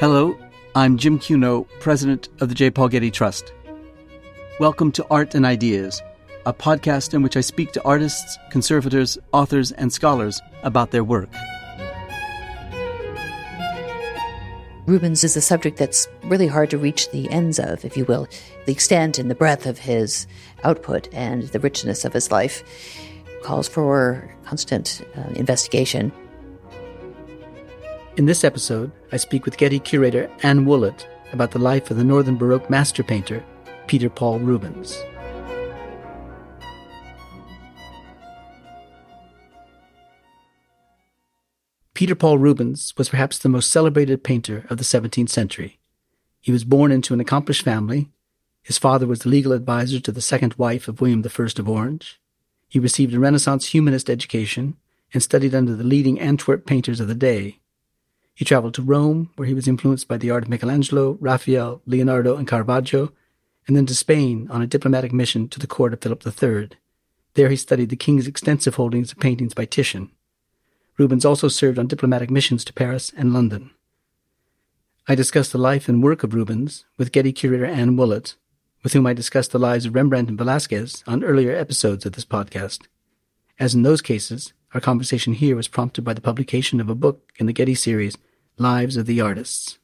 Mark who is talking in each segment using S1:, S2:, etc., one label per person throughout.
S1: Hello, I'm Jim Cuno, president of the J. Paul Getty Trust. Welcome to Art and Ideas, a podcast in which I speak to artists, conservators, authors, and scholars about their work.
S2: Rubens is a subject that's really hard to reach the ends of, if you will. The extent and the breadth of his output and the richness of his life calls for constant uh, investigation.
S1: In this episode, I speak with Getty curator Anne Woollett about the life of the Northern Baroque master painter Peter Paul Rubens. Peter Paul Rubens was perhaps the most celebrated painter of the 17th century. He was born into an accomplished family. His father was the legal advisor to the second wife of William I of Orange. He received a Renaissance humanist education and studied under the leading Antwerp painters of the day. He traveled to Rome, where he was influenced by the art of Michelangelo, Raphael, Leonardo, and Caravaggio, and then to Spain on a diplomatic mission to the court of Philip III. There he studied the king's extensive holdings of paintings by Titian. Rubens also served on diplomatic missions to Paris and London. I discussed the life and work of Rubens with Getty curator Anne Woollett, with whom I discussed the lives of Rembrandt and Velázquez on earlier episodes of this podcast. As in those cases, our conversation here was prompted by the publication of a book in the Getty series, Lives of the Artists.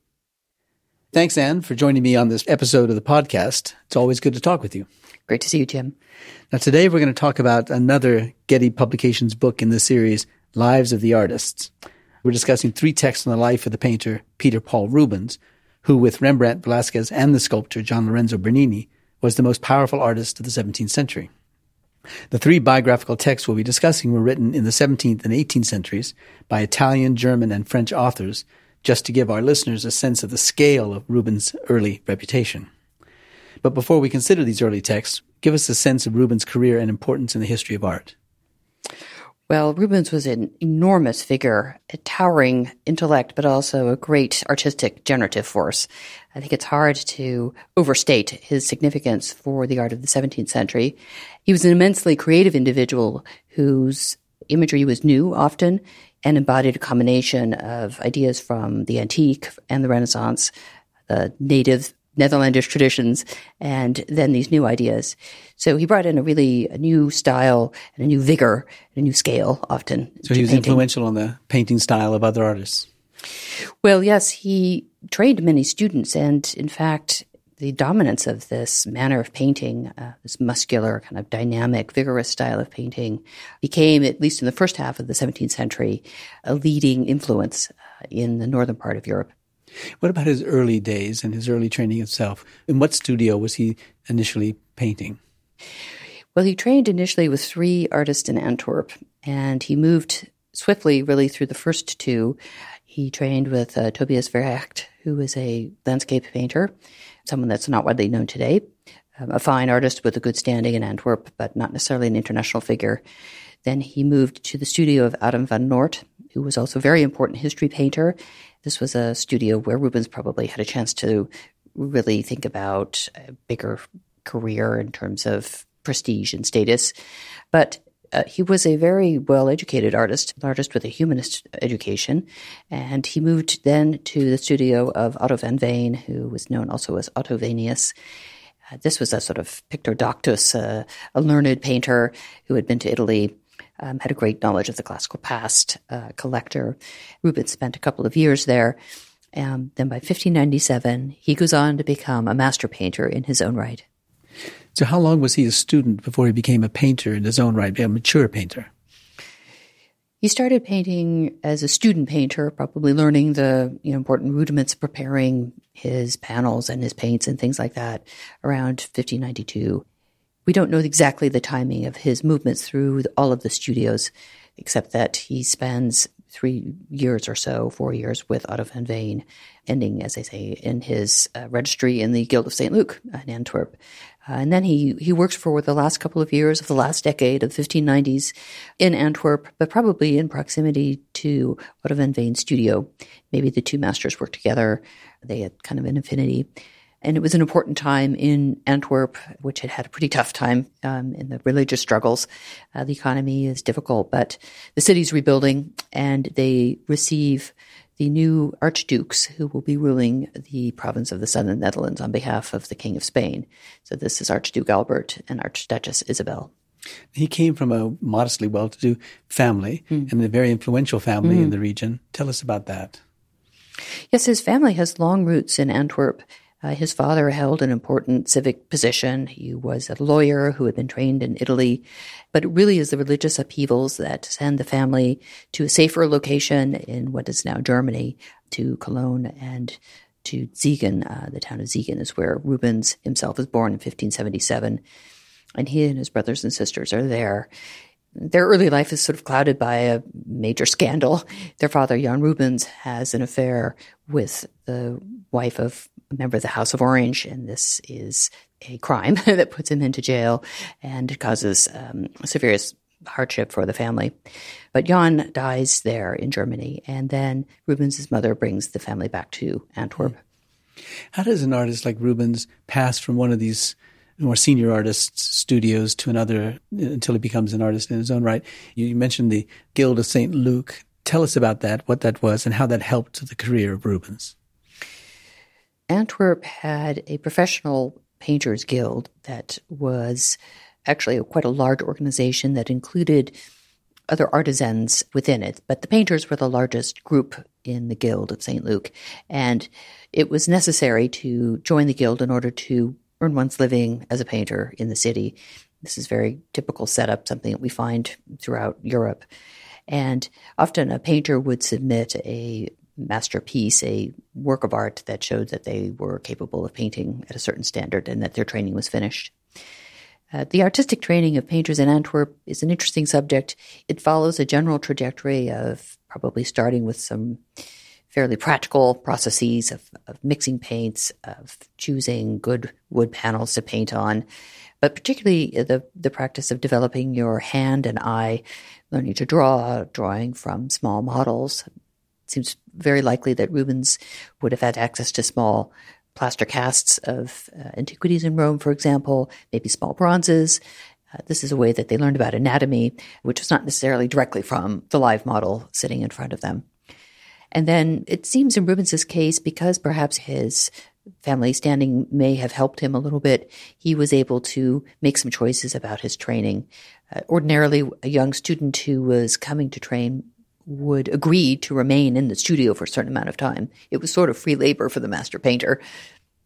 S1: Thanks, Anne, for joining me on this episode of the podcast. It's always good to talk with you.
S2: Great to see you, Jim.
S1: Now, today we're going to talk about another Getty Publications book in the series, Lives of the Artists. We're discussing three texts on the life of the painter Peter Paul Rubens, who, with Rembrandt, Velázquez, and the sculptor Gian Lorenzo Bernini, was the most powerful artist of the 17th century. The three biographical texts we'll be discussing were written in the 17th and 18th centuries by Italian, German, and French authors, just to give our listeners a sense of the scale of Rubens' early reputation. But before we consider these early texts, give us a sense of Rubens' career and importance in the history of art.
S2: Well, Rubens was an enormous figure, a towering intellect, but also a great artistic generative force. I think it's hard to overstate his significance for the art of the 17th century. He was an immensely creative individual whose imagery was new often and embodied a combination of ideas from the antique and the Renaissance, the native Netherlandish traditions, and then these new ideas. So he brought in a really a new style and a new vigor and a new scale often.
S1: So he was painting. influential on the painting style of other artists.
S2: Well, yes, he trained many students, and in fact, the dominance of this manner of painting, uh, this muscular, kind of dynamic, vigorous style of painting, became, at least in the first half of the 17th century, a leading influence uh, in the northern part of Europe.
S1: What about his early days and his early training itself? In what studio was he initially painting?
S2: Well, he trained initially with three artists in Antwerp, and he moved swiftly, really, through the first two. He trained with uh, Tobias Verhaecht, who was a landscape painter, someone that's not widely known today, um, a fine artist with a good standing in Antwerp, but not necessarily an international figure. Then he moved to the studio of Adam van Noort, who was also a very important history painter. This was a studio where Rubens probably had a chance to really think about a bigger career in terms of prestige and status. But uh, he was a very well educated artist, an artist with a humanist education. And he moved then to the studio of Otto van Veen, who was known also as Otto Vaenius. Uh, this was a sort of pictor doctus, uh, a learned painter who had been to Italy um, had a great knowledge of the classical past, uh, collector. Rubens spent a couple of years there. Um, then by 1597, he goes on to become a master painter in his own right.
S1: So, how long was he a student before he became a painter in his own right, a mature painter?
S2: He started painting as a student painter, probably learning the you know, important rudiments of preparing his panels and his paints and things like that around 1592. We don't know exactly the timing of his movements through all of the studios, except that he spends three years or so, four years with Otto van Veen, ending, as I say, in his uh, registry in the Guild of St. Luke in Antwerp. Uh, and then he, he works for the last couple of years of the last decade of the 1590s in Antwerp, but probably in proximity to Otto van Veen's studio. Maybe the two masters worked together. They had kind of an affinity. And it was an important time in Antwerp, which had had a pretty tough time um, in the religious struggles. Uh, the economy is difficult, but the city's rebuilding and they receive the new archdukes who will be ruling the province of the southern Netherlands on behalf of the King of Spain. So this is Archduke Albert and Archduchess Isabel.
S1: He came from a modestly well to do family mm. and a very influential family mm. in the region. Tell us about that.
S2: Yes, his family has long roots in Antwerp. Uh, his father held an important civic position. He was a lawyer who had been trained in Italy. But it really is the religious upheavals that send the family to a safer location in what is now Germany, to Cologne and to Siegen. Uh, the town of Siegen is where Rubens himself was born in 1577. And he and his brothers and sisters are there. Their early life is sort of clouded by a major scandal. Their father, Jan Rubens, has an affair with the wife of a member of the House of Orange, and this is a crime that puts him into jail and causes um, severe hardship for the family. But Jan dies there in Germany, and then Rubens' mother brings the family back to Antwerp.
S1: How does an artist like Rubens pass from one of these more senior artists' studios to another until he becomes an artist in his own right? You mentioned the Guild of St. Luke. Tell us about that, what that was, and how that helped the career of Rubens.
S2: Antwerp had a professional painters guild that was actually a, quite a large organization that included other artisans within it, but the painters were the largest group in the Guild of St. Luke. And it was necessary to join the Guild in order to earn one's living as a painter in the city. This is very typical setup, something that we find throughout Europe. And often a painter would submit a masterpiece, a work of art that showed that they were capable of painting at a certain standard and that their training was finished. Uh, the artistic training of painters in Antwerp is an interesting subject. It follows a general trajectory of probably starting with some fairly practical processes of, of mixing paints, of choosing good wood panels to paint on, but particularly the, the practice of developing your hand and eye, learning to draw, drawing from small models, seems very likely that Rubens would have had access to small plaster casts of uh, antiquities in Rome, for example, maybe small bronzes. Uh, this is a way that they learned about anatomy, which was not necessarily directly from the live model sitting in front of them. And then it seems in Rubens's case, because perhaps his family standing may have helped him a little bit, he was able to make some choices about his training. Uh, ordinarily, a young student who was coming to train would agree to remain in the studio for a certain amount of time. It was sort of free labor for the master painter.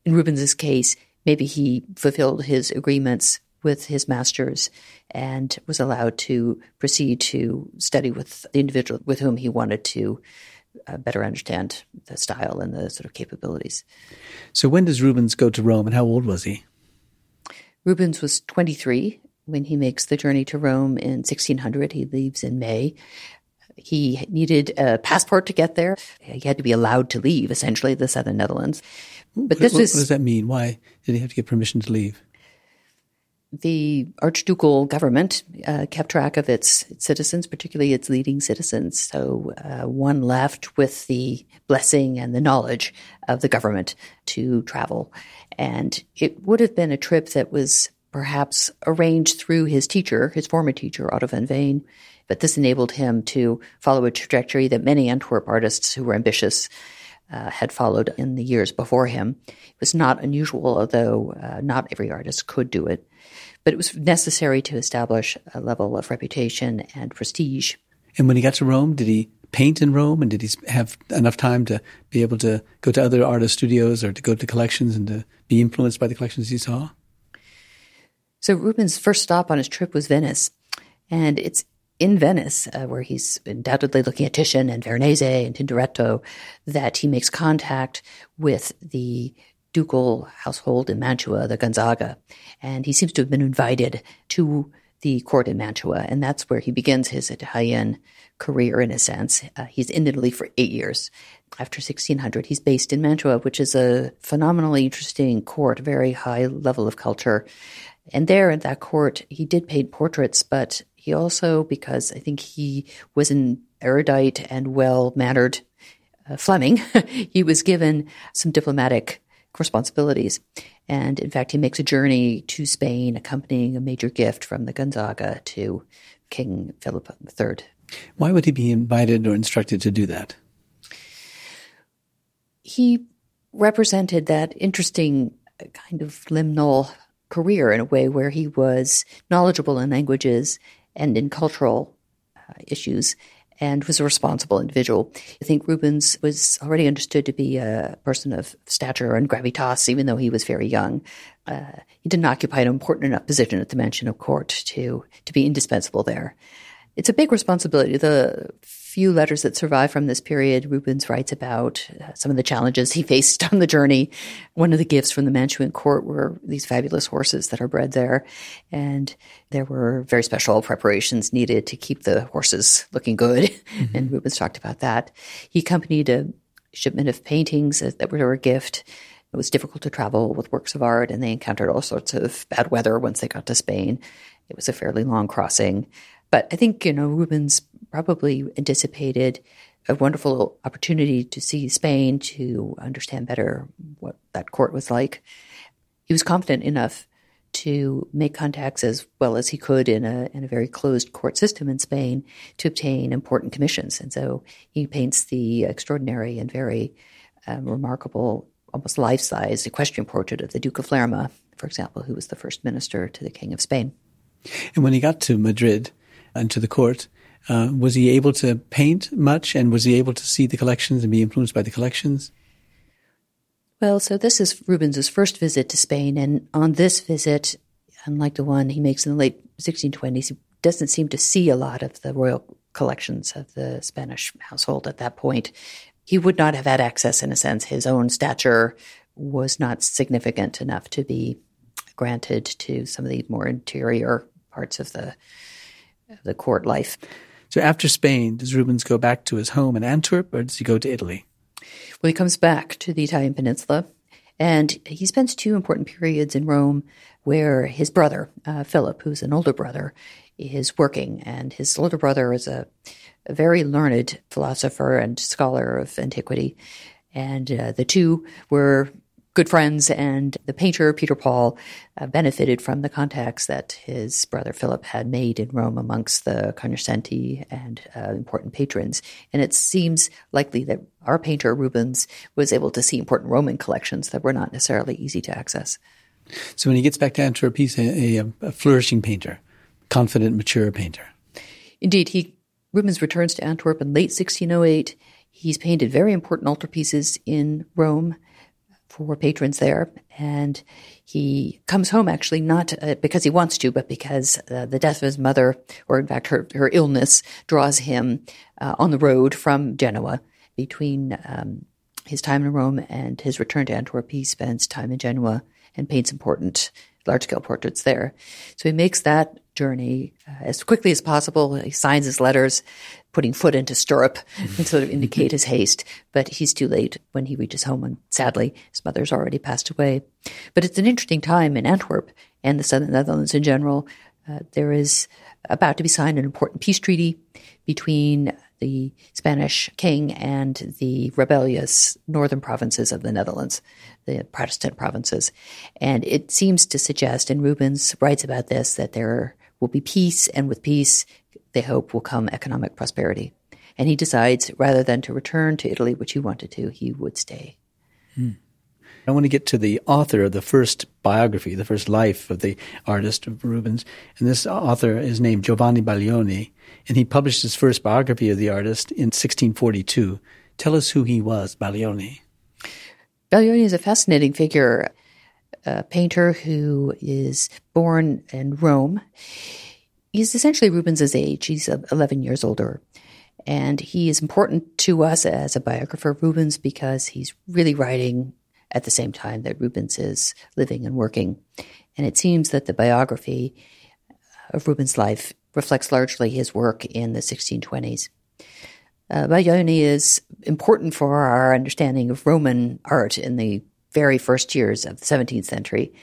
S2: In Rubens's case, maybe he fulfilled his agreements with his masters and was allowed to proceed to study with the individual with whom he wanted to uh, better understand the style and the sort of capabilities.
S1: So, when does Rubens go to Rome and how old was he?
S2: Rubens was 23 when he makes the journey to Rome in 1600. He leaves in May. He needed a passport to get there. He had to be allowed to leave, essentially, the southern Netherlands.
S1: But this what, is. What does that mean? Why did he have to get permission to leave?
S2: The archducal government uh, kept track of its, its, citizens, particularly its leading citizens. So uh, one left with the blessing and the knowledge of the government to travel. And it would have been a trip that was perhaps arranged through his teacher, his former teacher, Otto van Veen, but this enabled him to follow a trajectory that many Antwerp artists who were ambitious uh, had followed in the years before him. It was not unusual, although uh, not every artist could do it. But it was necessary to establish a level of reputation and prestige.
S1: And when he got to Rome, did he paint in Rome? And did he have enough time to be able to go to other artist studios or to go to collections and to be influenced by the collections he saw?
S2: So Rubens' first stop on his trip was Venice. And it's in Venice, uh, where he's undoubtedly looking at Titian and Veronese and Tintoretto, that he makes contact with the ducal household in Mantua, the Gonzaga. And he seems to have been invited to the court in Mantua. And that's where he begins his Italian career, in a sense. Uh, he's in Italy for eight years. After 1600, he's based in Mantua, which is a phenomenally interesting court, very high level of culture. And there at that court, he did paint portraits, but he also, because I think he was an erudite and well mannered uh, Fleming, he was given some diplomatic responsibilities. And in fact, he makes a journey to Spain, accompanying a major gift from the Gonzaga to King Philip III.
S1: Why would he be invited or instructed to do that?
S2: he represented that interesting kind of liminal career in a way where he was knowledgeable in languages and in cultural uh, issues and was a responsible individual. I think Rubens was already understood to be a person of stature and gravitas, even though he was very young. Uh, he didn't occupy an important enough position at the mansion of court to to be indispensable there. It's a big responsibility. The few letters that survive from this period, Rubens writes about uh, some of the challenges he faced on the journey. One of the gifts from the Mantuan court were these fabulous horses that are bred there. And there were very special preparations needed to keep the horses looking good. Mm-hmm. And Rubens talked about that. He accompanied a shipment of paintings that were a gift. It was difficult to travel with works of art, and they encountered all sorts of bad weather once they got to Spain. It was a fairly long crossing. But I think, you know, Rubens probably anticipated a wonderful opportunity to see Spain, to understand better what that court was like. He was confident enough to make contacts as well as he could in a in a very closed court system in Spain to obtain important commissions. And so he paints the extraordinary and very um, remarkable, almost life size equestrian portrait of the Duke of Lerma, for example, who was the first minister to the King of Spain.
S1: And when he got to Madrid and to the court, uh, was he able to paint much and was he able to see the collections and be influenced by the collections?
S2: Well, so this is Rubens's first visit to Spain. And on this visit, unlike the one he makes in the late 1620s, he doesn't seem to see a lot of the royal collections of the Spanish household at that point. He would not have had access, in a sense. His own stature was not significant enough to be granted to some of the more interior parts of the the court life.
S1: So after Spain, does Rubens go back to his home in Antwerp or does he go to Italy?
S2: Well, he comes back to the Italian peninsula and he spends two important periods in Rome where his brother, uh, Philip, who's an older brother, is working. And his older brother is a, a very learned philosopher and scholar of antiquity. And uh, the two were good friends, and the painter Peter Paul uh, benefited from the contacts that his brother Philip had made in Rome amongst the cognoscenti and uh, important patrons. And it seems likely that our painter Rubens was able to see important Roman collections that were not necessarily easy to access.
S1: So when he gets back to Antwerp, he's a, a, a flourishing painter, confident, mature painter.
S2: Indeed, he Rubens returns to Antwerp in late 1608. He's painted very important altarpieces in Rome for patrons there. And he comes home actually not uh, because he wants to, but because uh, the death of his mother, or in fact her, her illness, draws him uh, on the road from Genoa. Between um, his time in Rome and his return to Antwerp, he spends time in Genoa and paints important large scale portraits there. So he makes that journey uh, as quickly as possible. He signs his letters, putting foot into stirrup and sort of indicate his haste. But he's too late when he reaches home, and sadly, his mother's already passed away. But it's an interesting time in Antwerp and the southern Netherlands in general. Uh, there is about to be signed an important peace treaty between the Spanish king and the rebellious northern provinces of the Netherlands, the Protestant provinces. And it seems to suggest, and Rubens writes about this, that there will be peace, and with peace, they hope will come economic prosperity. And he decides rather than to return to Italy, which he wanted to, he would stay.
S1: Hmm. I want to get to the author of the first biography, the first life of the artist of Rubens. And this author is named Giovanni Baglioni, and he published his first biography of the artist in 1642. Tell us who he was, Baglioni.
S2: Baglioni is a fascinating figure, a painter who is born in Rome. He's essentially Rubens's age. He's 11 years older. And he is important to us as a biographer of Rubens because he's really writing at the same time that Rubens is living and working. And it seems that the biography of Rubens' life reflects largely his work in the 1620s. Uh, Baglioni is important for our understanding of Roman art in the very first years of the 17th century.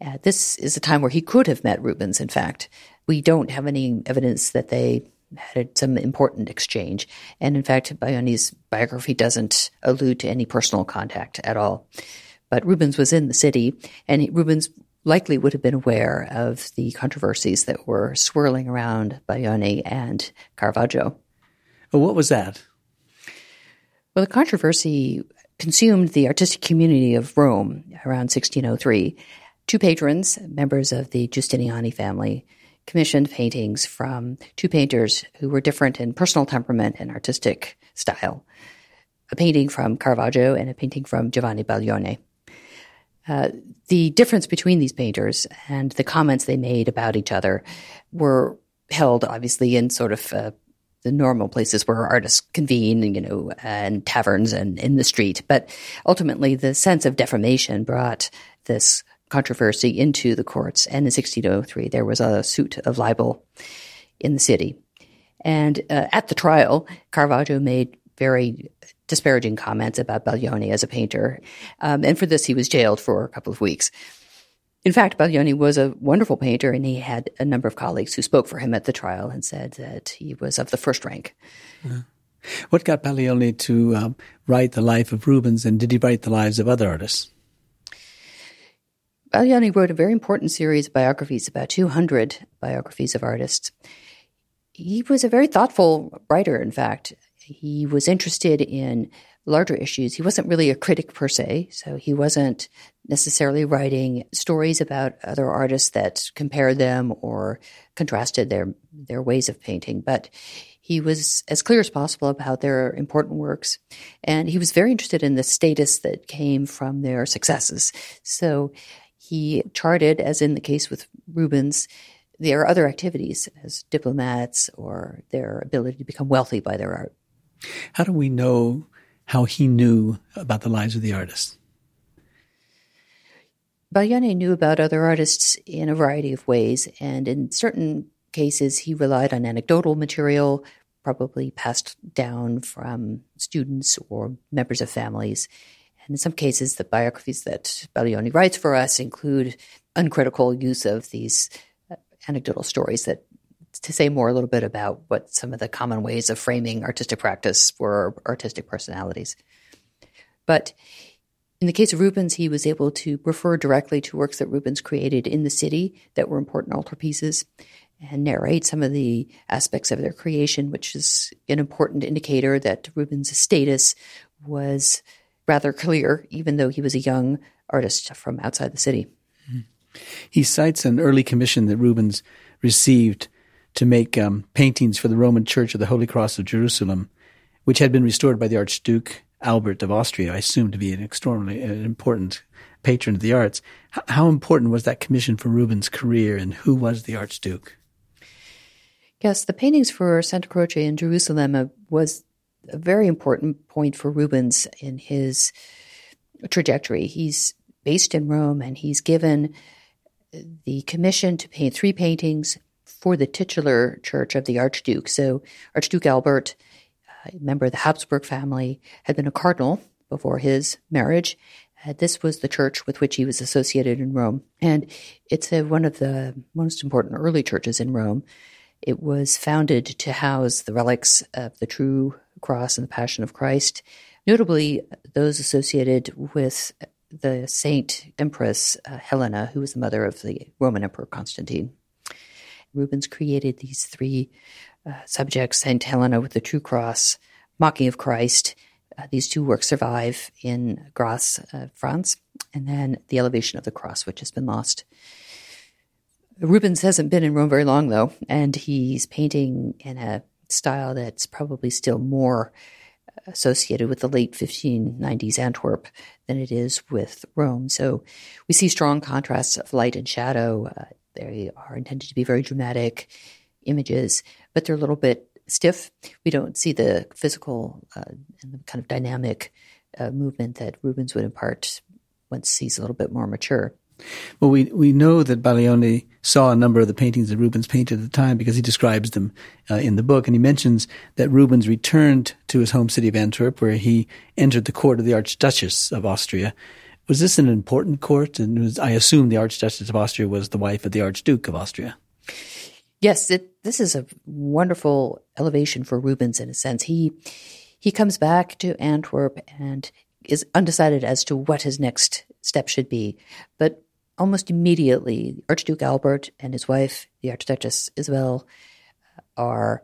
S2: Uh, this is a time where he could have met Rubens, in fact. We don't have any evidence that they had some important exchange. And in fact, Baglioni's biography doesn't allude to any personal contact at all. But Rubens was in the city, and Rubens likely would have been aware of the controversies that were swirling around Baglioni and Caravaggio.
S1: Well, what was that?
S2: Well, the controversy consumed the artistic community of Rome around 1603. Two patrons, members of the Giustiniani family, commissioned paintings from two painters who were different in personal temperament and artistic style a painting from Caravaggio and a painting from Giovanni Baglione. Uh, the difference between these painters and the comments they made about each other were held obviously in sort of uh, the normal places where artists convene, you know, and taverns and in the street. But ultimately, the sense of defamation brought this controversy into the courts. And in 1603, there was a suit of libel in the city. And uh, at the trial, Caravaggio made very disparaging comments about Baglioni as a painter. Um, and for this, he was jailed for a couple of weeks. In fact, Baglioni was a wonderful painter, and he had a number of colleagues who spoke for him at the trial and said that he was of the first rank.
S1: What got Baglioni to um, write the life of Rubens, and did he write the lives of other artists?
S2: Baglioni wrote a very important series of biographies, about 200 biographies of artists. He was a very thoughtful writer, in fact. He was interested in larger issues. He wasn't really a critic per se, so he wasn't necessarily writing stories about other artists that compared them or contrasted their their ways of painting, but he was as clear as possible about their important works, and he was very interested in the status that came from their successes. So he charted, as in the case with Rubens, their other activities as diplomats or their ability to become wealthy by their art.
S1: How do we know how he knew about the lives of the artists?
S2: Baglioni knew about other artists in a variety of ways, and in certain cases, he relied on anecdotal material, probably passed down from students or members of families. And in some cases, the biographies that Baglioni writes for us include uncritical use of these uh, anecdotal stories that to say more a little bit about what some of the common ways of framing artistic practice for artistic personalities. But in the case of Rubens, he was able to refer directly to works that Rubens created in the city that were important altarpieces and narrate some of the aspects of their creation, which is an important indicator that Rubens' status was rather clear, even though he was a young artist from outside the city.
S1: He cites an early commission that Rubens received to make um, paintings for the Roman Church of the Holy Cross of Jerusalem, which had been restored by the Archduke Albert of Austria, I assume to be an extraordinarily an important patron of the arts. H- how important was that commission for Rubens' career, and who was the Archduke?
S2: Yes, the paintings for Santa Croce in Jerusalem uh, was a very important point for Rubens in his trajectory. He's based in Rome, and he's given the commission to paint three paintings for the titular church of the Archduke. So, Archduke Albert, a member of the Habsburg family, had been a cardinal before his marriage. Uh, this was the church with which he was associated in Rome. And it's a, one of the most important early churches in Rome. It was founded to house the relics of the true cross and the passion of Christ, notably those associated with the saint empress uh, Helena, who was the mother of the Roman Emperor Constantine. Rubens created these three uh, subjects Saint Helena with the true cross, Mocking of Christ. Uh, these two works survive in Grasse, uh, France, and then The Elevation of the Cross, which has been lost. Rubens hasn't been in Rome very long, though, and he's painting in a style that's probably still more associated with the late 1590s Antwerp than it is with Rome. So we see strong contrasts of light and shadow. Uh, they are intended to be very dramatic images, but they're a little bit stiff. We don't see the physical uh, and the kind of dynamic uh, movement that Rubens would impart once he's a little bit more mature.
S1: Well, we, we know that Baglioni saw a number of the paintings that Rubens painted at the time because he describes them uh, in the book. And he mentions that Rubens returned to his home city of Antwerp, where he entered the court of the Archduchess of Austria was this an important court? And was, I assume the Archduchess of Austria was the wife of the Archduke of Austria.
S2: Yes, it, this is a wonderful elevation for Rubens in a sense. He he comes back to Antwerp and is undecided as to what his next step should be. But almost immediately, Archduke Albert and his wife, the Archduchess Isabel, are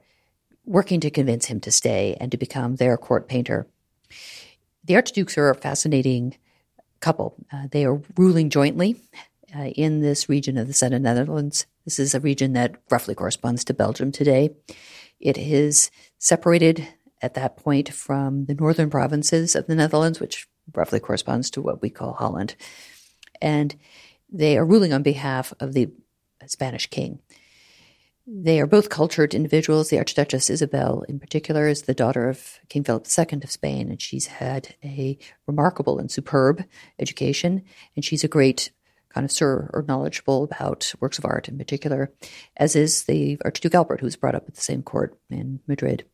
S2: working to convince him to stay and to become their court painter. The archdukes are a fascinating couple. Uh, they are ruling jointly uh, in this region of the Southern Netherlands. This is a region that roughly corresponds to Belgium today. It is separated at that point from the northern provinces of the Netherlands, which roughly corresponds to what we call Holland. And they are ruling on behalf of the Spanish king. They are both cultured individuals. The Archduchess Isabel, in particular, is the daughter of King Philip II of Spain, and she's had a remarkable and superb education, and she's a great connoisseur or knowledgeable about works of art in particular, as is the Archduke Albert, who was brought up at the same court in Madrid.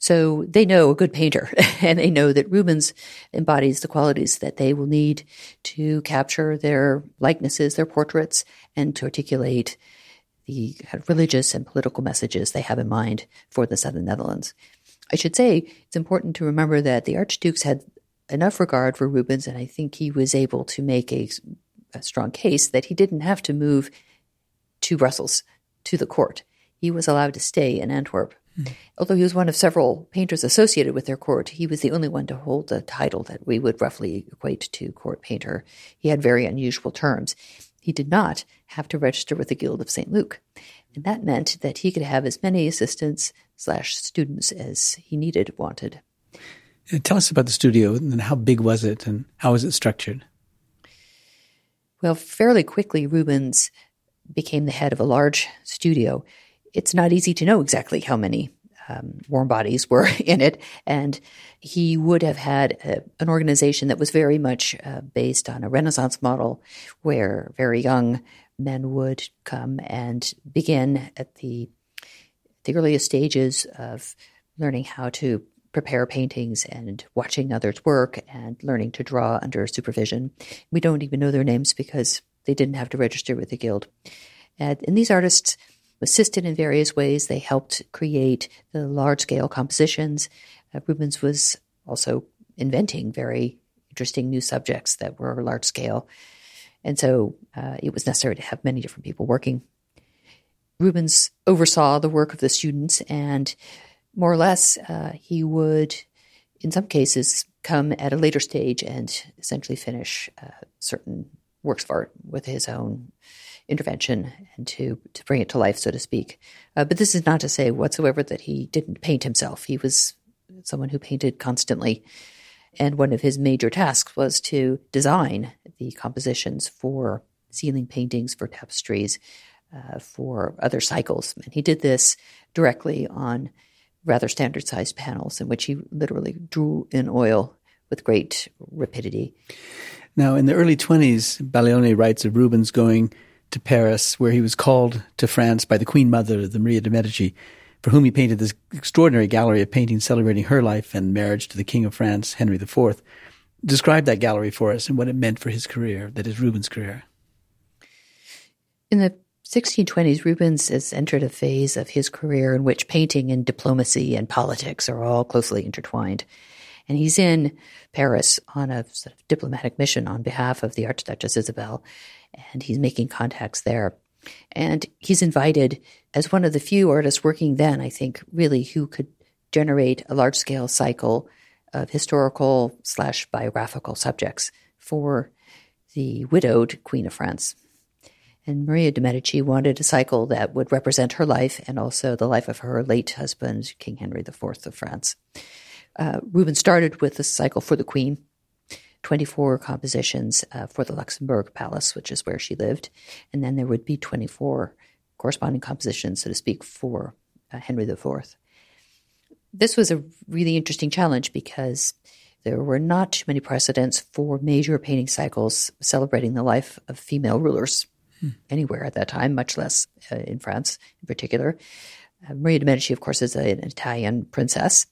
S2: So they know a good painter, and they know that Rubens embodies the qualities that they will need to capture their likenesses, their portraits, and to articulate the kind of religious and political messages they have in mind for the southern Netherlands. I should say it's important to remember that the archdukes had enough regard for Rubens, and I think he was able to make a, a strong case that he didn't have to move to Brussels to the court. He was allowed to stay in Antwerp. Mm-hmm. Although he was one of several painters associated with their court, he was the only one to hold the title that we would roughly equate to court painter. He had very unusual terms. He did not have to register with the Guild of St. Luke. And that meant that he could have as many assistants slash students as he needed, wanted.
S1: Tell us about the studio and how big was it and how was it structured?
S2: Well, fairly quickly, Rubens became the head of a large studio. It's not easy to know exactly how many um, warm bodies were in it. And he would have had a, an organization that was very much uh, based on a Renaissance model where very young men would come and begin at the, the earliest stages of learning how to prepare paintings and watching others work and learning to draw under supervision. We don't even know their names because they didn't have to register with the guild. And, and these artists assisted in various ways. They helped create the large scale compositions. Uh, Rubens was also inventing very interesting new subjects that were large scale. And so uh, it was necessary to have many different people working. Rubens oversaw the work of the students, and more or less, uh, he would, in some cases, come at a later stage and essentially finish uh, certain works of art with his own intervention and to, to bring it to life, so to speak. Uh, but this is not to say whatsoever that he didn't paint himself. He was someone who painted constantly. And one of his major tasks was to design the compositions for ceiling paintings, for tapestries, uh, for other cycles. And he did this directly on rather standard sized panels in which he literally drew in oil with great rapidity.
S1: Now, in the early 20s, Baglione writes of Rubens going to Paris, where he was called to France by the Queen Mother, the Maria de' Medici, for whom he painted this extraordinary gallery of paintings celebrating her life and marriage to the King of France, Henry IV. Describe that gallery for us and what it meant for his career, that is Rubens' career.
S2: In the 1620s, Rubens has entered a phase of his career in which painting and diplomacy and politics are all closely intertwined. And he's in Paris on a sort of diplomatic mission on behalf of the Archduchess Isabel and he's making contacts there. And he's invited as one of the few artists working then, I think, really who could generate a large scale cycle of historical slash biographical subjects for the widowed Queen of France. And Maria de' Medici wanted a cycle that would represent her life and also the life of her late husband, King Henry IV of France. Uh, Rubens started with a cycle for the Queen, 24 compositions uh, for the Luxembourg Palace, which is where she lived. And then there would be 24 corresponding compositions, so to speak, for uh, Henry IV. This was a really interesting challenge because there were not too many precedents for major painting cycles celebrating the life of female rulers hmm. anywhere at that time, much less uh, in France in particular. Uh, Maria de' Medici, of course, is a, an Italian princess,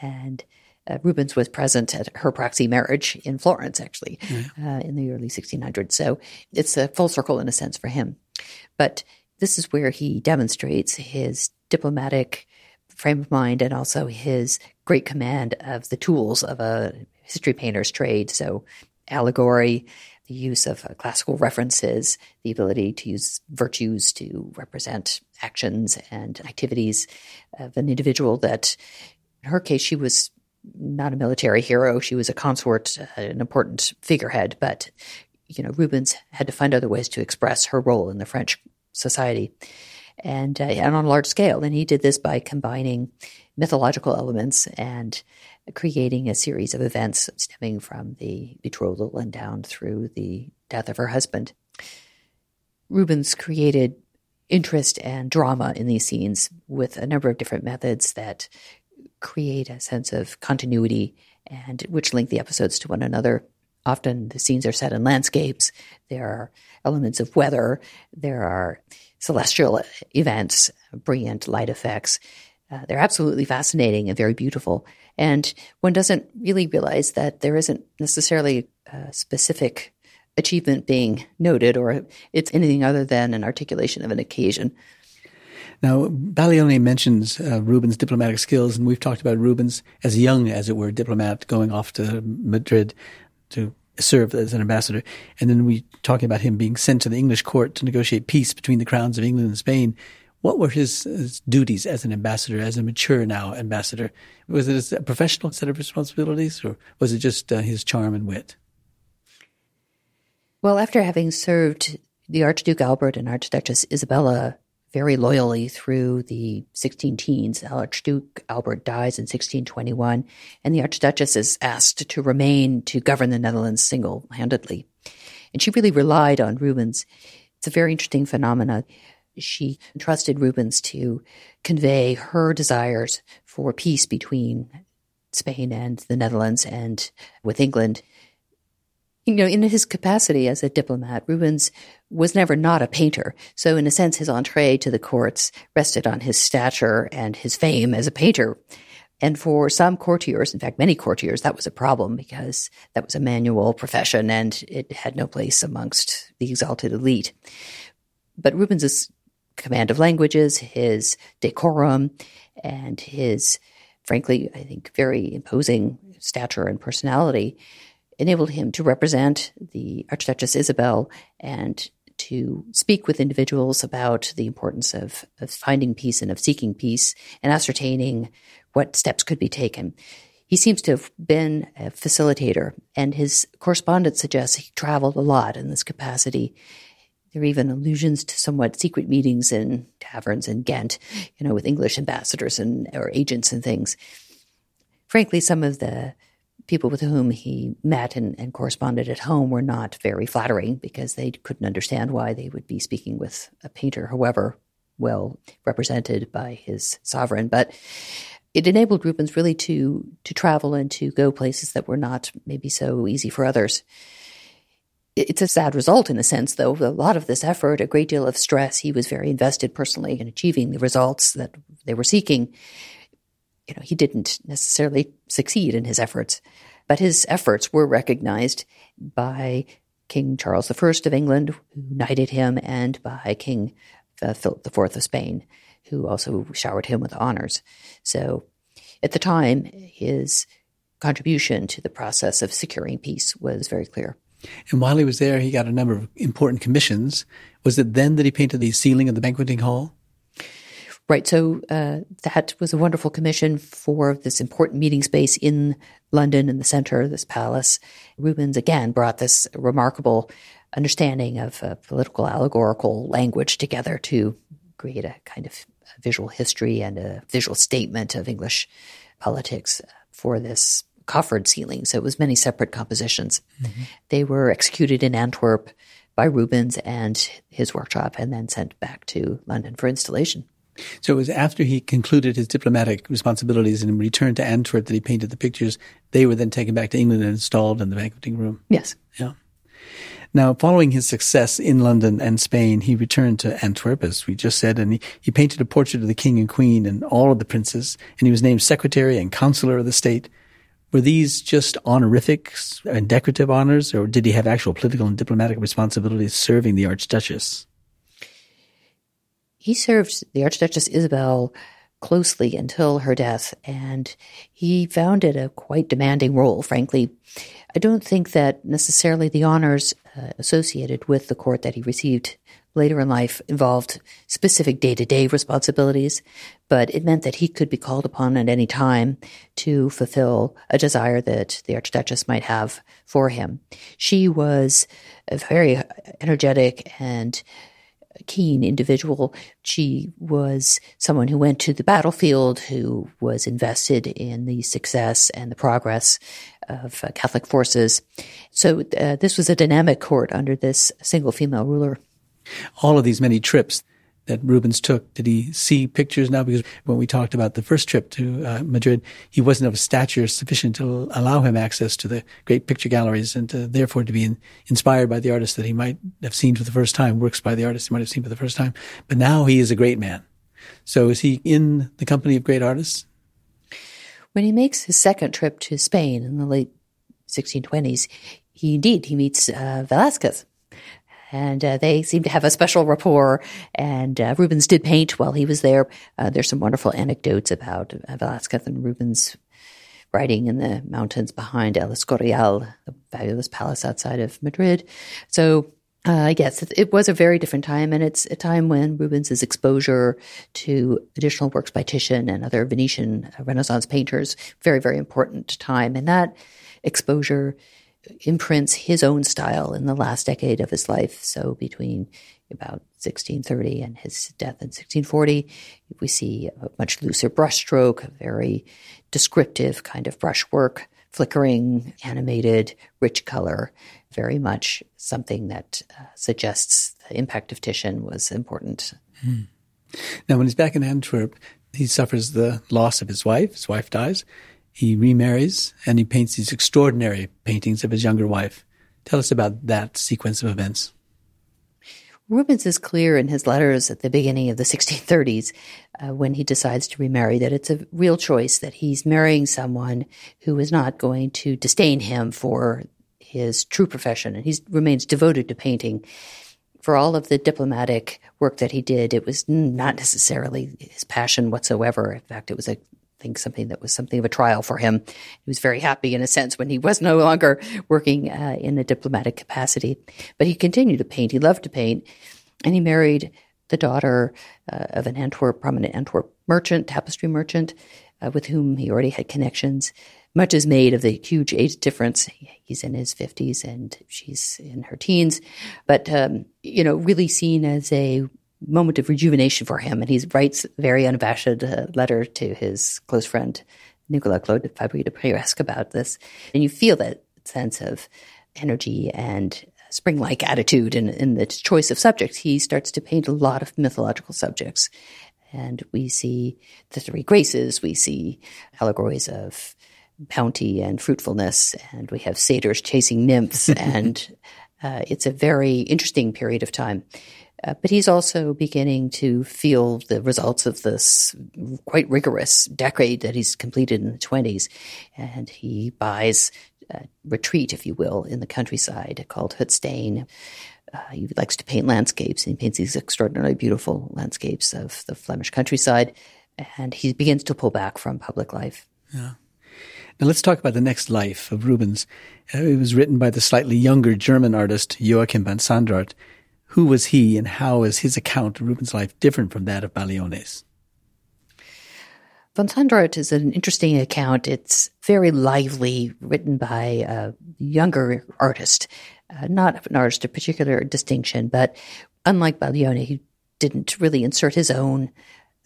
S2: and uh, Rubens was present at her proxy marriage in Florence, actually, uh, in the early 1600s. So it's a full circle in a sense for him. But this is where he demonstrates his diplomatic frame of mind and also his great command of the tools of a history painter's trade. So allegory, the use of uh, classical references, the ability to use virtues to represent actions and activities of an individual that, in her case, she was not a military hero. She was a consort, an important figurehead, but you know, Rubens had to find other ways to express her role in the French society, and uh, and on a large scale. And he did this by combining mythological elements and creating a series of events stemming from the betrothal and down through the death of her husband. Rubens created interest and drama in these scenes with a number of different methods that create a sense of continuity and which link the episodes to one another. Often the scenes are set in landscapes. There are elements of weather. There are celestial events, brilliant light effects. Uh, they're absolutely fascinating and very beautiful. And one doesn't really realize that there isn't necessarily a specific achievement being noted or it's anything other than an articulation of an occasion.
S1: Now, Baglione mentions uh, Rubens' diplomatic skills, and we've talked about Rubens as a young, as it were, diplomat going off to Madrid to serve as an ambassador. And then we talking about him being sent to the English court to negotiate peace between the crowns of England and Spain. What were his, his duties as an ambassador, as a mature now ambassador? Was it a professional set of responsibilities, or was it just uh, his charm and wit?
S2: Well, after having served the Archduke Albert and Archduchess Isabella very loyally through the 16 teens. Archduke Albert dies in 1621, and the Archduchess is asked to remain to govern the Netherlands single handedly. And she really relied on Rubens. It's a very interesting phenomenon. She trusted Rubens to convey her desires for peace between Spain and the Netherlands and with England you know, in his capacity as a diplomat, Rubens was never not a painter. So, in a sense, his entree to the courts rested on his stature and his fame as a painter. And for some courtiers, in fact, many courtiers, that was a problem because that was a manual profession and it had no place amongst the exalted elite. But Rubens's command of languages, his decorum, and his, frankly, I think, very imposing stature and personality enabled him to represent the Archduchess Isabel and to speak with individuals about the importance of, of finding peace and of seeking peace and ascertaining what steps could be taken. He seems to have been a facilitator, and his correspondence suggests he traveled a lot in this capacity. There are even allusions to somewhat secret meetings in taverns in Ghent, you know, with English ambassadors and or agents and things. Frankly, some of the people with whom he met and, and, corresponded at home were not very flattering because they couldn't understand why they would be speaking with a painter, however well represented by his sovereign. But it enabled Rubens really to to travel and to go places that were not maybe so easy for others. It's a sad result in a sense, though. A lot of this effort, a great deal of stress. He was very invested personally in achieving the results that they were seeking you know, he didn't necessarily succeed in his efforts, but his efforts were recognized by King Charles I of England, who knighted him, and by King uh, Philip IV of Spain, who also showered him with honors. So at the time, his contribution to the process of securing peace was very clear.
S1: And while he was there, he got a number of important commissions. Was it then that he painted the ceiling of the banqueting hall?
S2: Right. So uh, that was a wonderful commission for this important meeting space in London in the center, of this palace. Rubens again brought this remarkable understanding of uh, political allegorical language together to create a kind of visual history and a visual statement of English politics for this coffered ceiling. So it was many separate compositions. Mm-hmm. They were executed in Antwerp by Rubens and his workshop and then sent back to London for installation.
S1: So it was after he concluded his diplomatic responsibilities and returned to Antwerp that he painted the pictures. They were then taken back to England and installed in the banqueting room.
S2: Yes.
S1: Yeah. Now, following his success in London and Spain, he returned to Antwerp, as we just said, and he, he painted a portrait of the king and queen and all of the princes, and he was named secretary and counselor of the state. Were these just honorifics and decorative honors, or did he have actual political and diplomatic responsibilities serving the archduchess?
S2: He served the Archduchess Isabel closely until her death, and he found it a quite demanding role, frankly. I don't think that necessarily the honors uh, associated with the court that he received later in life involved specific day to day responsibilities, but it meant that he could be called upon at any time to fulfill a desire that the Archduchess might have for him. She was very energetic and keen individual. She was someone who went to the battlefield, who was invested in the success and the progress of uh, Catholic forces. So uh, this was a dynamic court under this single female ruler.
S1: All of these many trips that Rubens took, did he see pictures now? Because when we talked about the first trip to uh, Madrid, he wasn't of a stature sufficient to allow him access to the great picture galleries and to, therefore to be in, inspired by the artists that he might have seen for the first time, works by the artists he might have seen for the first time. But now he is a great man. So is he in the company of great artists?
S2: When he makes his second trip to Spain in the late 1620s, he indeed he meets uh, Velázquez, and uh, they seem to have a special rapport. And uh, Rubens did paint while he was there. Uh, there's some wonderful anecdotes about Velázquez and Rubens riding in the mountains behind El Escorial, the fabulous palace outside of Madrid. So uh, yes, it, was a very different time, and it's a time when Rubens's exposure to additional works by Titian and other Venetian Renaissance painters very, very important time, and that exposure imprints his own style in the last decade of his life. So between about 1630 and his death in 1640, we see a much looser brushstroke, a very descriptive kind of brushwork, flickering, animated, rich color, very much something that uh, suggests the impact of Titian was important. Hmm.
S1: Now, when he's back in Antwerp, he suffers the loss of his wife. His wife dies. He remarries and he paints these extraordinary paintings of his younger wife. Tell us about that sequence of events.
S2: Rubens is clear in his letters at the beginning of the 1630s uh, when he decides to remarry that it's a real choice that he's marrying someone who is not going to disdain him for his true profession and he remains devoted to painting. For all of the diplomatic work that he did, it was not necessarily his passion whatsoever. In fact, it was a think something that was something of a trial for him. He was very happy in a sense when he was no longer working uh, in a diplomatic capacity, but he continued to paint. He loved to paint, and he married the daughter uh, of an Antwerp prominent Antwerp merchant, tapestry merchant, uh, with whom he already had connections. Much is made of the huge age difference. He's in his fifties and she's in her teens, but um, you know, really seen as a moment of rejuvenation for him. And he writes a very unabashed uh, letter to his close friend, Nicolas Claude Fabry de Peiresc about this. And you feel that sense of energy and spring like attitude in, in the choice of subjects. He starts to paint a lot of mythological subjects. And we see the three graces, we see allegories of bounty and fruitfulness, and we have satyrs chasing nymphs, and uh, it's a very interesting period of time. Uh, but he's also beginning to feel the results of this quite rigorous decade that he's completed in the 20s. And he buys a retreat, if you will, in the countryside called Het Steen. Uh, he likes to paint landscapes. And he paints these extraordinarily beautiful landscapes of the Flemish countryside. And he begins to pull back from public life.
S1: Yeah. Now let's talk about the next life of Rubens. Uh, it was written by the slightly younger German artist Joachim van Sandrart. Who was he and how is his account of Rubens' life different from that of Baglione's?
S2: Von Sandrart is an interesting account. It's very lively, written by a younger artist, uh, not an artist of particular distinction, but unlike Baglione, he didn't really insert his own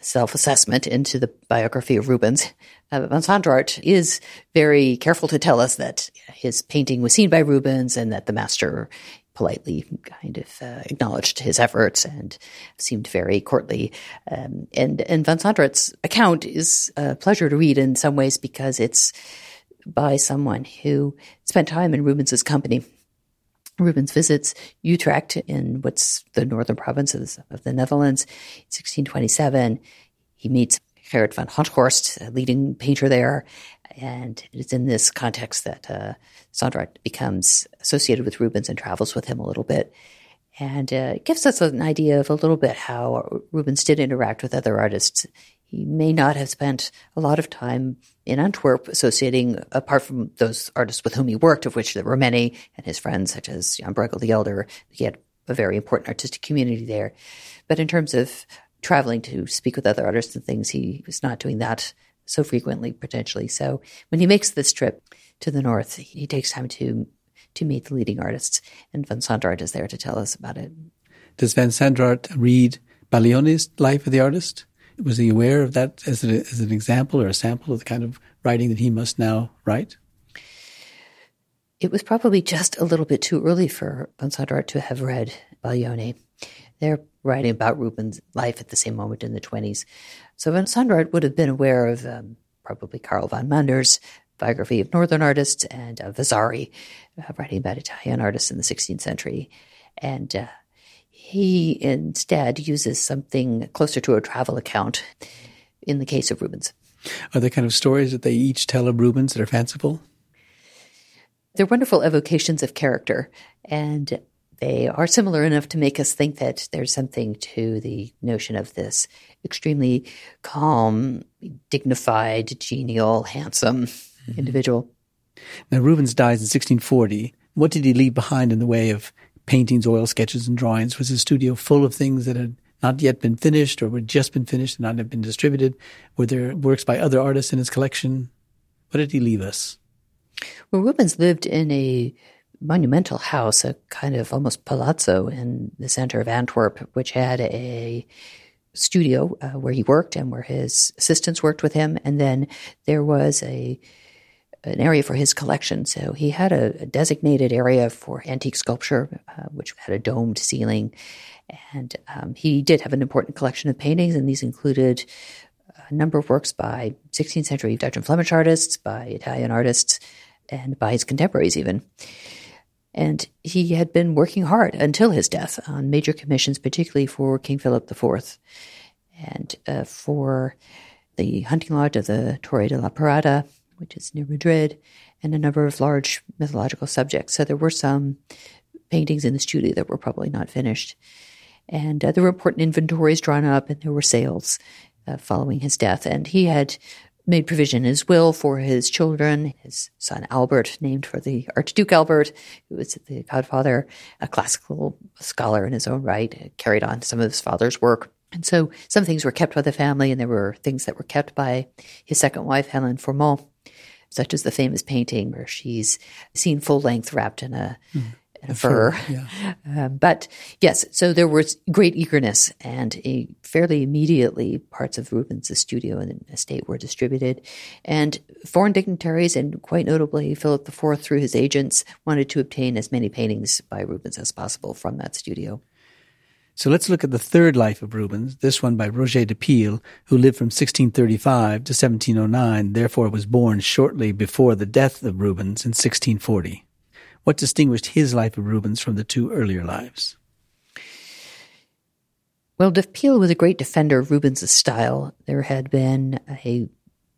S2: self-assessment into the biography of Rubens. Uh, Van Sandrart is very careful to tell us that his painting was seen by Rubens and that the master politely kind of uh, acknowledged his efforts and seemed very courtly. Um, and and Van Sandrart's account is a pleasure to read in some ways because it's by someone who spent time in Rubens's company. Rubens visits Utrecht in what's the northern provinces of the Netherlands, 1627. He meets Gerrit van Honthorst, a leading painter there, and it's in this context that uh, becomes associated with Rubens and travels with him a little bit. And uh, it gives us an idea of a little bit how Rubens did interact with other artists. He may not have spent a lot of time in Antwerp associating, apart from those artists with whom he worked, of which there were many, and his friends such as Jan Bruegel the Elder. He had a very important artistic community there. But in terms of traveling to speak with other artists and things, he was not doing that so frequently, potentially. So when he makes this trip to the north, he takes time to to meet the leading artists, and Van Sandrart is there to tell us about it.
S1: Does Van Sandrart read Baglione's Life of the Artist? Was he aware of that as, a, as an example or a sample of the kind of writing that he must now write?
S2: It was probably just a little bit too early for Van Sandrart to have read Baglione. They're writing about Rubens' life at the same moment in the 20s. So Van Sandrart would have been aware of um, probably Carl von Mander's biography of Northern artists and uh, Vasari, uh, writing about Italian artists in the 16th century. And uh, he instead uses something closer to a travel account in the case of Rubens.
S1: Are there kind of stories that they each tell of Rubens that are fanciful?
S2: They're wonderful evocations of character. And they are similar enough to make us think that there's something to the notion of this extremely calm, dignified, genial, handsome mm-hmm. individual.
S1: Now, Rubens dies in 1640. What did he leave behind in the way of paintings, oil sketches, and drawings? Was his studio full of things that had not yet been finished or had just been finished and not have been distributed? Were there works by other artists in his collection? What did he leave us?
S2: Well, Rubens lived in a monumental house, a kind of almost palazzo in the center of Antwerp, which had a studio uh, where he worked and where his assistants worked with him, and then there was a an area for his collection. So he had a, a designated area for antique sculpture, uh, which had a domed ceiling, and um, he did have an important collection of paintings, and these included a number of works by 16th century Dutch and Flemish artists, by Italian artists, and by his contemporaries even. And he had been working hard until his death on major commissions, particularly for King Philip IV and uh, for the hunting lodge of the Torre de la Parada, which is near Madrid, and a number of large mythological subjects. So there were some paintings in the studio that were probably not finished. And uh, there were important inventories drawn up, and there were sales uh, following his death. And he had made provision in his will for his children, his son Albert, named for the Archduke Albert, who was the godfather, a classical scholar in his own right, carried on some of his father's work. And so some things were kept by the family, and there were things that were kept by his second wife, Helen Fourment, such as the famous painting where she's seen full length wrapped in a mm and a fur. yeah. Um, but yes, so there was great eagerness, and a, fairly immediately parts of Rubens' studio and estate were distributed. And foreign dignitaries, and quite notably Philip IV through his agents, wanted to obtain as many paintings by Rubens as possible from that studio.
S1: So let's look at the third life of Rubens, this one by Roger de Piles, who lived from 1635 to 1709, therefore was born shortly before the death of Rubens in 1640. What distinguished his life of Rubens from the two earlier lives?
S2: Well, de Piles was a great defender of Rubens' style. There had been a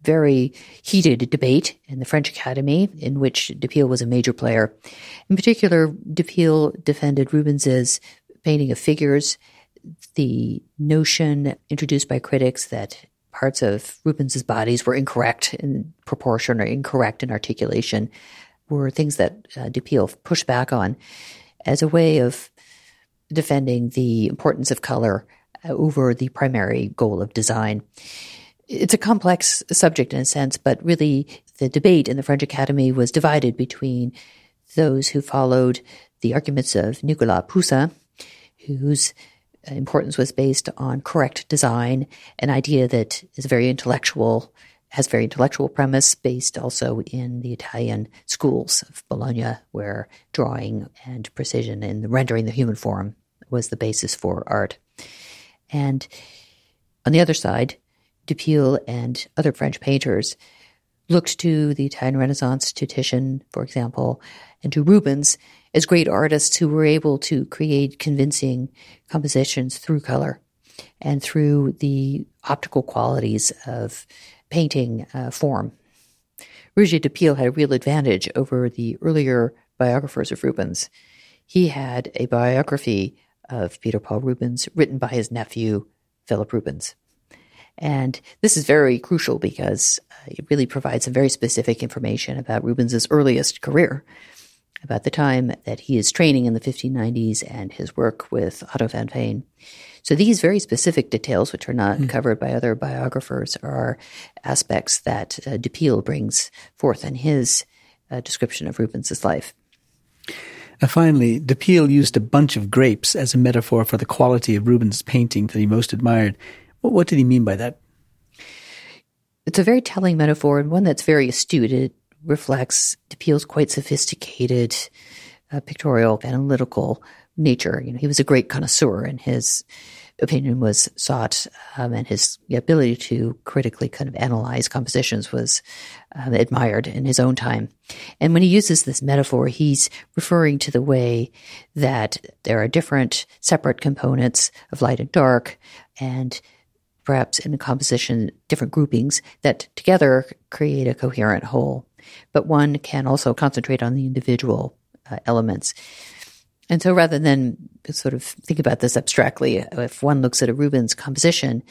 S2: very heated debate in the French Academy in which de Piles was a major player. In particular, de Piles defended Rubens's painting of figures, the notion introduced by critics that parts of Rubens's bodies were incorrect in proportion or incorrect in articulation were things that uh, de Piles pushed back on as a way of defending the importance of color uh, over the primary goal of design. It's a complex subject in a sense, but really the debate in the French Academy was divided between those who followed the arguments of Nicolas Poussin, whose importance was based on correct design, an idea that is very intellectual has very intellectual premise based also in the Italian schools of Bologna, where drawing and precision and rendering the human form was the basis for art. And on the other side, Piles and other French painters looked to the Italian Renaissance, to Titian, for example, and to Rubens as great artists who were able to create convincing compositions through color and through the optical qualities of painting uh, form. Roger de Piles had a real advantage over the earlier biographers of Rubens. He had a biography of Peter Paul Rubens written by his nephew, Philip Rubens. And this is very crucial because uh, it really provides some very specific information about Rubens's earliest career. about the time that he is training in the 1590s and his work with Otto van Veen. So these very specific details, which are not mm. covered by other biographers, are aspects that uh, de brings forth in his uh, description of Rubens's life.
S1: Now, finally, de used a bunch of grapes as a metaphor for the quality of Rubens' painting that he most admired. What, what did he mean by that?
S2: It's a very telling metaphor and one that's very astute. It reflects de quite sophisticated uh, pictorial, analytical nature. You know, he was a great connoisseur, and his opinion was sought, um, and his ability to critically kind of analyze compositions was um, admired in his own time. And when he uses this metaphor, he's referring to the way that there are different separate components of light and dark, and perhaps in a composition, different groupings that together create a coherent whole. But one can also concentrate on the individual uh, elements. And so rather than sort of think about this abstractly, if one looks at a Rubens composition,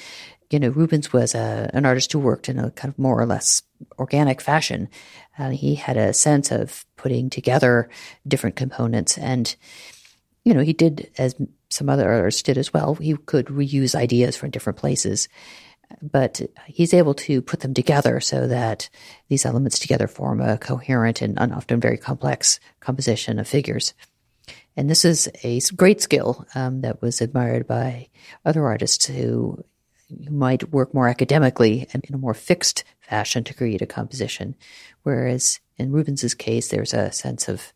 S2: you know, Rubens was a, an artist who worked in a kind of more or less organic fashion. Uh, he had a sense of putting together different components. And, you know, he did, as some other artists did as well, he could reuse ideas from different places. But he's able to put them together so that these elements together form a coherent and often very complex composition of figures. And this is a great skill um, that was admired by other artists who, might work more academically and in a more fixed fashion to create a composition. Whereas in Rubens's case, there's a sense of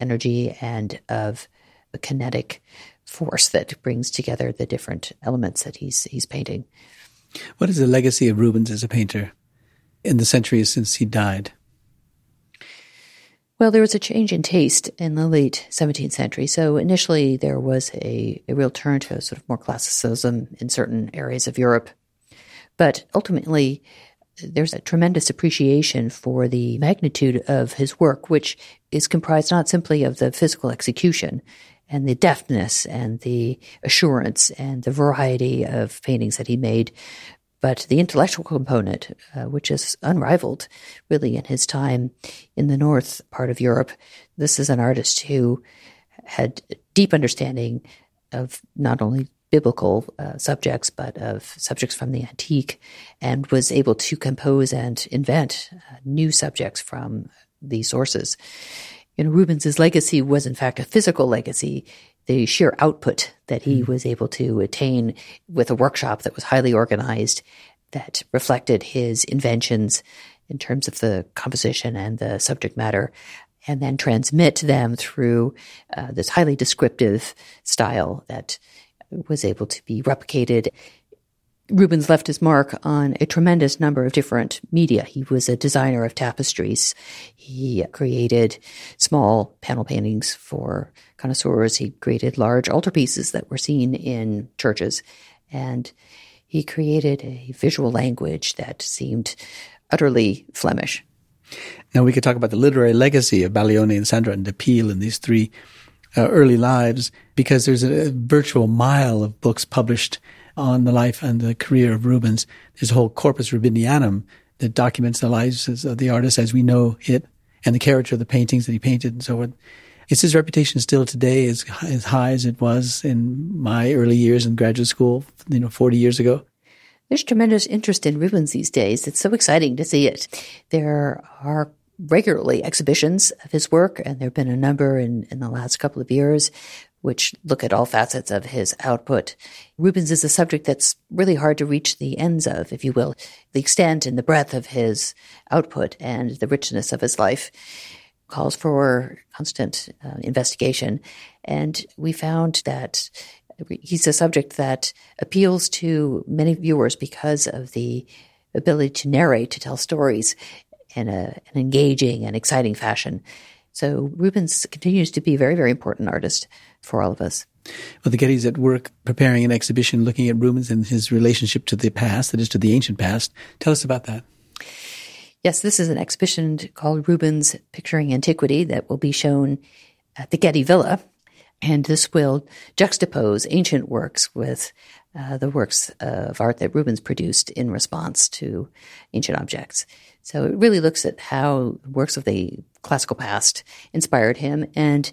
S2: energy and of a kinetic force that brings together the different elements that he's he's painting.
S1: What is the legacy of Rubens as a painter in the centuries since he died?
S2: Well, there was a change in taste in the late 17th century. So initially, there was a, a real turn to sort of more classicism in certain areas of Europe. But ultimately, there's a tremendous appreciation for the magnitude of his work, which is comprised not simply of the physical execution and the deftness and the assurance and the variety of paintings that he made, but the intellectual component, uh, which is unrivaled really in his time in the north part of Europe, this is an artist who had deep understanding of not only biblical uh, subjects, but of subjects from the antique, and was able to compose and invent uh, new subjects from these sources. You know, Rubens's legacy was in fact a physical legacy the sheer output that he mm. was able to attain with a workshop that was highly organized, that reflected his inventions in terms of the composition and the subject matter, and then transmit them through uh, this highly descriptive style that was able to be replicated Rubens left his mark on a tremendous number of different media. He was a designer of tapestries. He created small panel paintings for connoisseurs. He created large altarpieces that were seen in churches. And he created a visual language that seemed utterly Flemish.
S1: Now, we could talk about the literary legacy of Baglione and Sandrart and de Piles in these three uh, early lives because there's a, a virtual mile of books published on the life and the career of Rubens. There's a whole corpus Rubenianum that documents the lives of the artist as we know it and the character of the paintings that he painted and so. Is his reputation still today as, as high as it was in my early years in graduate school, you know, 40 years ago?
S2: There's tremendous interest in Rubens these days. It's so exciting to see it. There are regularly exhibitions of his work, and there have been a number in, in the last couple of years which look at all facets of his output. Rubens is a subject that's really hard to reach the ends of, if you will, the extent and the breadth of his output and the richness of his life calls for constant uh, investigation. And we found that he's a subject that appeals to many viewers because of the ability to narrate, to tell stories in a, an engaging and exciting fashion. So Rubens continues to be a very, very important artist for all of us.
S1: Well, the Getty's at work preparing an exhibition looking at Rubens and his relationship to the past, that is to the ancient past. Tell us about that.
S2: Yes, this is an exhibition called Rubens Picturing Antiquity that will be shown at the Getty Villa. And this will juxtapose ancient works with uh, the works of art that Rubens produced in response to ancient objects. So it really looks at how works of the classical past inspired him and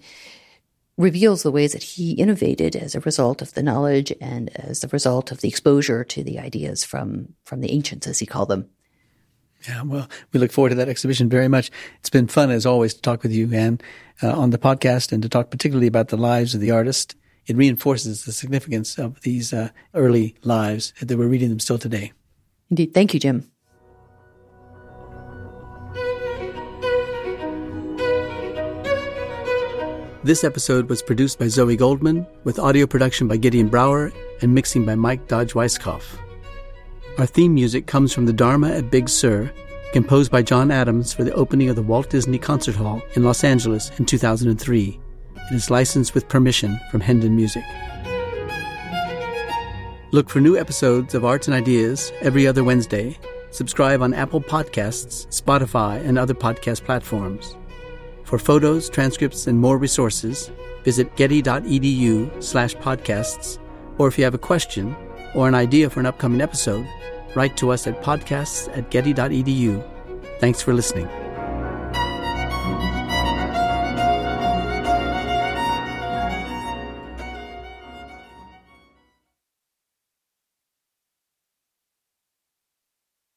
S2: reveals the ways that he innovated as a result of the knowledge and as a result of the exposure to the ideas from from the ancients, as he called them.
S1: Yeah, well, we look forward to that exhibition very much. It's been fun, as always, to talk with you, Anne, uh, on the podcast and to talk particularly about the lives of the artist. It reinforces the significance of these uh, early lives that we're reading them still today.
S2: Indeed. Thank you, Jim.
S1: This episode was produced by Zoe Goldman, with audio production by Gideon Brower and mixing by Mike Dodge Weisskopf. Our theme music comes from the Dharma at Big Sur, composed by John Adams for the opening of the Walt Disney Concert Hall in Los Angeles in 2003. It is licensed with permission from Hendon Music. Look for new episodes of Arts and Ideas every other Wednesday. Subscribe on Apple Podcasts, Spotify, and other podcast platforms. For photos, transcripts, and more resources, visit getty.edu slash podcasts, or if you have a question or an idea for an upcoming episode, write to us at podcasts at getty.edu. Thanks for listening.